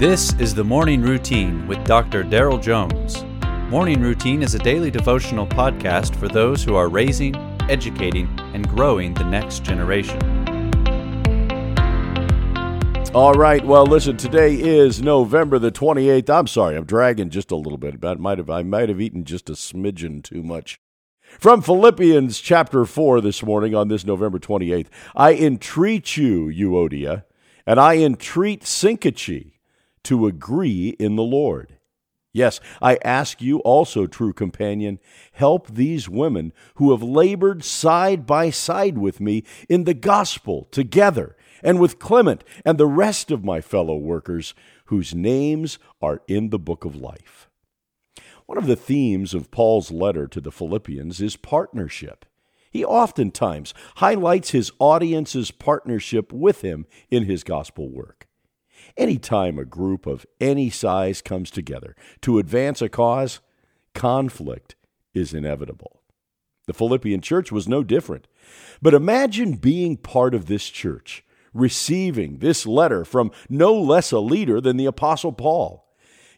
This is the Morning Routine with Dr. Daryl Jones. Morning Routine is a daily devotional podcast for those who are raising, educating, and growing the next generation. All right. Well, listen. Today is November the twenty eighth. I'm sorry. I'm dragging just a little bit. But might have I might have eaten just a smidgen too much. From Philippians chapter four this morning on this November twenty eighth. I entreat you, Euodia, and I entreat Syntyche to agree in the Lord. Yes, I ask you also, true companion, help these women who have labored side by side with me in the gospel together, and with Clement and the rest of my fellow workers whose names are in the book of life. One of the themes of Paul's letter to the Philippians is partnership. He oftentimes highlights his audience's partnership with him in his gospel work. Anytime a group of any size comes together to advance a cause, conflict is inevitable. The Philippian church was no different. But imagine being part of this church, receiving this letter from no less a leader than the Apostle Paul,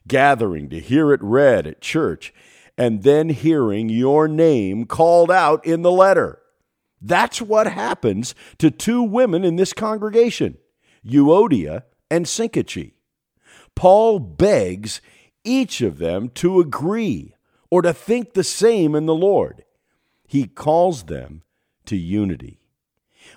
gathering to hear it read at church, and then hearing your name called out in the letter. That's what happens to two women in this congregation, Euodia and Syntyche. Paul begs each of them to agree or to think the same in the Lord. He calls them to unity.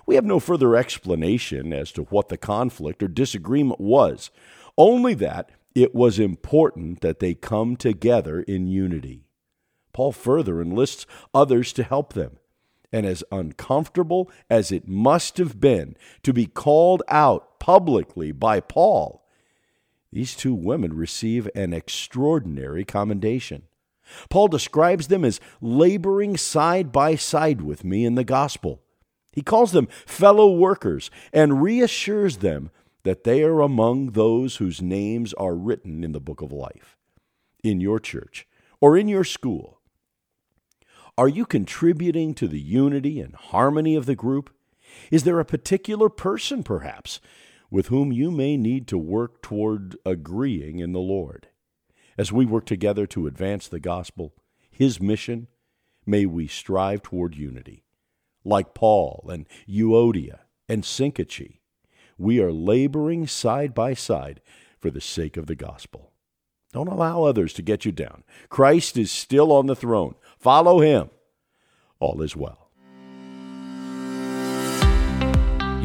We have no further explanation as to what the conflict or disagreement was, only that it was important that they come together in unity. Paul further enlists others to help them and as uncomfortable as it must have been to be called out publicly by Paul, these two women receive an extraordinary commendation. Paul describes them as laboring side by side with me in the gospel. He calls them fellow workers and reassures them that they are among those whose names are written in the book of life. In your church or in your school, are you contributing to the unity and harmony of the group? Is there a particular person, perhaps, with whom you may need to work toward agreeing in the Lord? As we work together to advance the gospel, His mission, may we strive toward unity. Like Paul and Euodia and Syntyche, we are laboring side by side for the sake of the gospel. Don't allow others to get you down. Christ is still on the throne. Follow him. All is well.